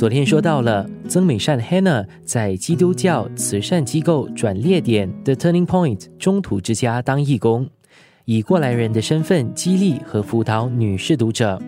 昨天说到了曾美善 Hannah 在基督教慈善机构转列点 The Turning Point 中途之家当义工，以过来人的身份激励和辅导女士读者。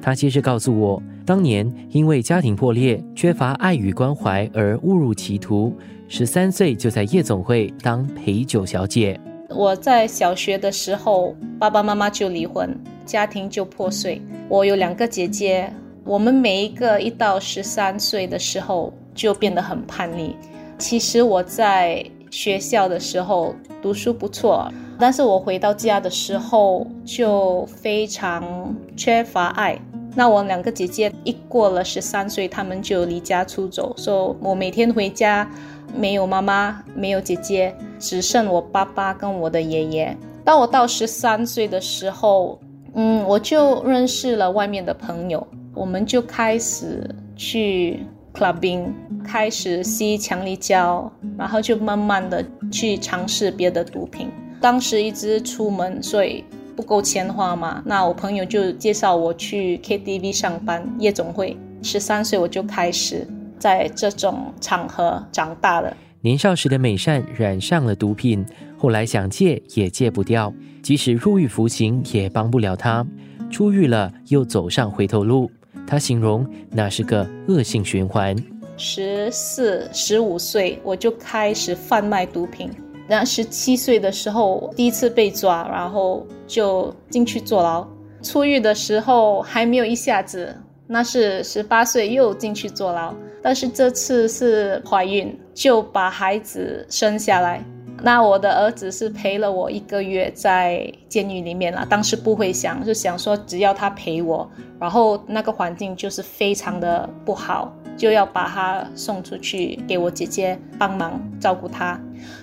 她接着告诉我，当年因为家庭破裂、缺乏爱与关怀而误入歧途，十三岁就在夜总会当陪酒小姐。我在小学的时候，爸爸妈妈就离婚，家庭就破碎。我有两个姐姐。我们每一个一到十三岁的时候就变得很叛逆。其实我在学校的时候读书不错，但是我回到家的时候就非常缺乏爱。那我两个姐姐一过了十三岁，他们就离家出走，说我每天回家没有妈妈，没有姐姐，只剩我爸爸跟我的爷爷。当我到十三岁的时候，嗯，我就认识了外面的朋友。我们就开始去 clubbing，开始吸强力胶，然后就慢慢的去尝试别的毒品。当时一直出门，所以不够钱花嘛。那我朋友就介绍我去 KTV 上班，夜总会。十三岁我就开始在这种场合长大了。年少时的美善染上了毒品，后来想戒也戒不掉，即使入狱服刑也帮不了他。出狱了又走上回头路。他形容那是个恶性循环。十四、十五岁我就开始贩卖毒品，那十七岁的时候第一次被抓，然后就进去坐牢。出狱的时候还没有一下子，那是十八岁又进去坐牢，但是这次是怀孕，就把孩子生下来。那我的儿子是陪了我一个月在监狱里面了，当时不会想，就想说只要他陪我，然后那个环境就是非常的不好，就要把他送出去给我姐姐帮忙照顾他。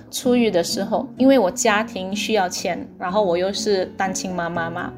出狱的时候，因为我家庭需要钱，然后我又是单亲妈妈嘛，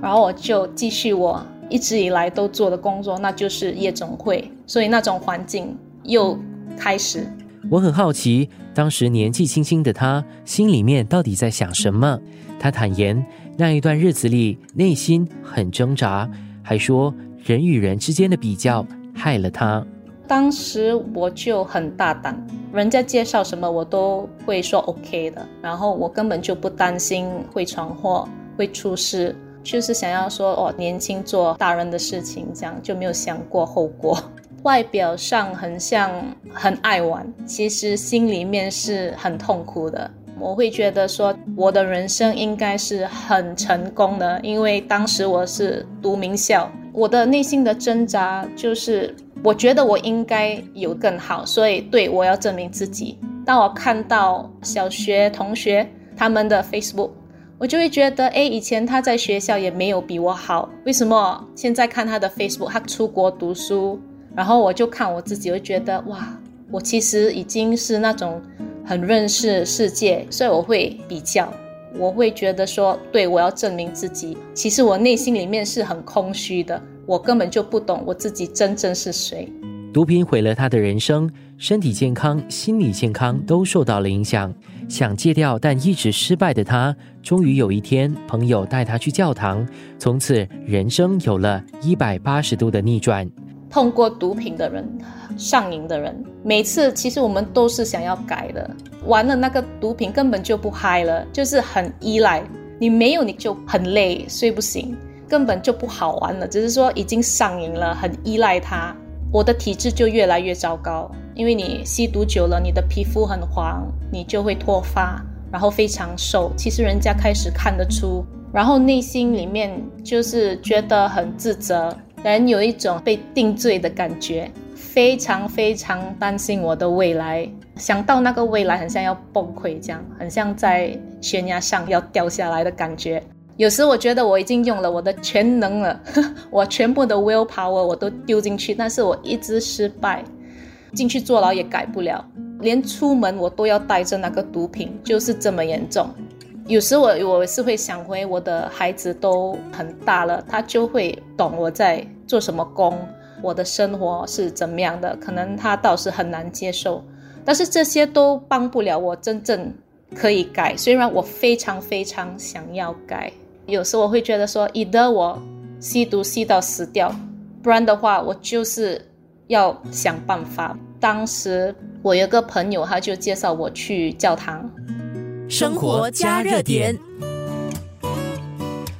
然后我就继续我一直以来都做的工作，那就是夜总会，所以那种环境又开始。我很好奇，当时年纪轻轻的他心里面到底在想什么？他坦言，那一段日子里内心很挣扎，还说人与人之间的比较害了他。当时我就很大胆，人家介绍什么我都会说 OK 的，然后我根本就不担心会闯祸、会出事，就是想要说哦，年轻做大人的事情，这样就没有想过后果。外表上很像很爱玩，其实心里面是很痛苦的。我会觉得说，我的人生应该是很成功的，因为当时我是读名校。我的内心的挣扎就是，我觉得我应该有更好，所以对我要证明自己。当我看到小学同学他们的 Facebook，我就会觉得，哎，以前他在学校也没有比我好，为什么现在看他的 Facebook，他出国读书？然后我就看我自己，会觉得哇，我其实已经是那种很认识世界，所以我会比较，我会觉得说，对我要证明自己。其实我内心里面是很空虚的，我根本就不懂我自己真正是谁。毒品毁了他的人生，身体健康、心理健康都受到了影响。想戒掉但一直失败的他，终于有一天，朋友带他去教堂，从此人生有了一百八十度的逆转。碰过毒品的人，上瘾的人，每次其实我们都是想要改的。玩了那个毒品根本就不嗨了，就是很依赖。你没有你就很累，睡不醒，根本就不好玩了。只是说已经上瘾了，很依赖它。我的体质就越来越糟糕，因为你吸毒久了，你的皮肤很黄，你就会脱发，然后非常瘦。其实人家开始看得出，然后内心里面就是觉得很自责。人有一种被定罪的感觉，非常非常担心我的未来，想到那个未来很像要崩溃，这样很像在悬崖上要掉下来的感觉。有时我觉得我已经用了我的全能了，我全部的 will power 我都丢进去，但是我一直失败，进去坐牢也改不了，连出门我都要带着那个毒品，就是这么严重。有时我我是会想回我的孩子都很大了，他就会懂我在做什么工，我的生活是怎么样的。可能他倒是很难接受，但是这些都帮不了我真正可以改。虽然我非常非常想要改，有时我会觉得说，either 我吸毒吸到死掉，不然的话我就是要想办法。当时我有个朋友，他就介绍我去教堂。生活加热点。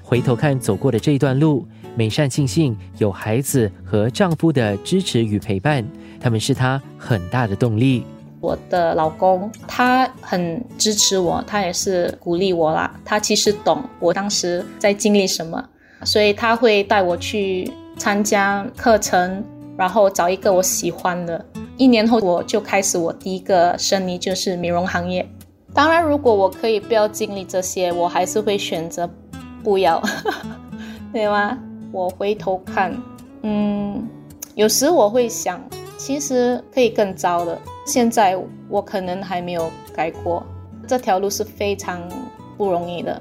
回头看走过的这一段路，美善庆幸有孩子和丈夫的支持与陪伴，他们是她很大的动力。我的老公他很支持我，他也是鼓励我啦。他其实懂我当时在经历什么，所以他会带我去参加课程，然后找一个我喜欢的。一年后我就开始我第一个生意，就是美容行业。当然，如果我可以不要经历这些，我还是会选择不要，对吗？我回头看，嗯，有时我会想，其实可以更糟的。现在我可能还没有改过，这条路是非常不容易的。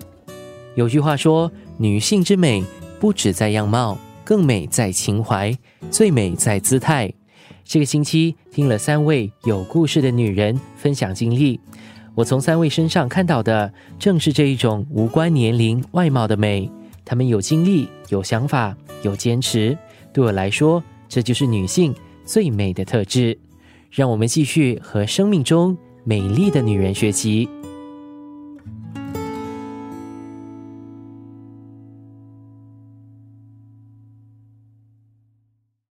有句话说：“女性之美不止在样貌，更美在情怀，最美在姿态。”这个星期听了三位有故事的女人分享经历，我从三位身上看到的正是这一种无关年龄、外貌的美。她们有经历、有想法、有坚持，对我来说，这就是女性最美的特质。让我们继续和生命中美丽的女人学习。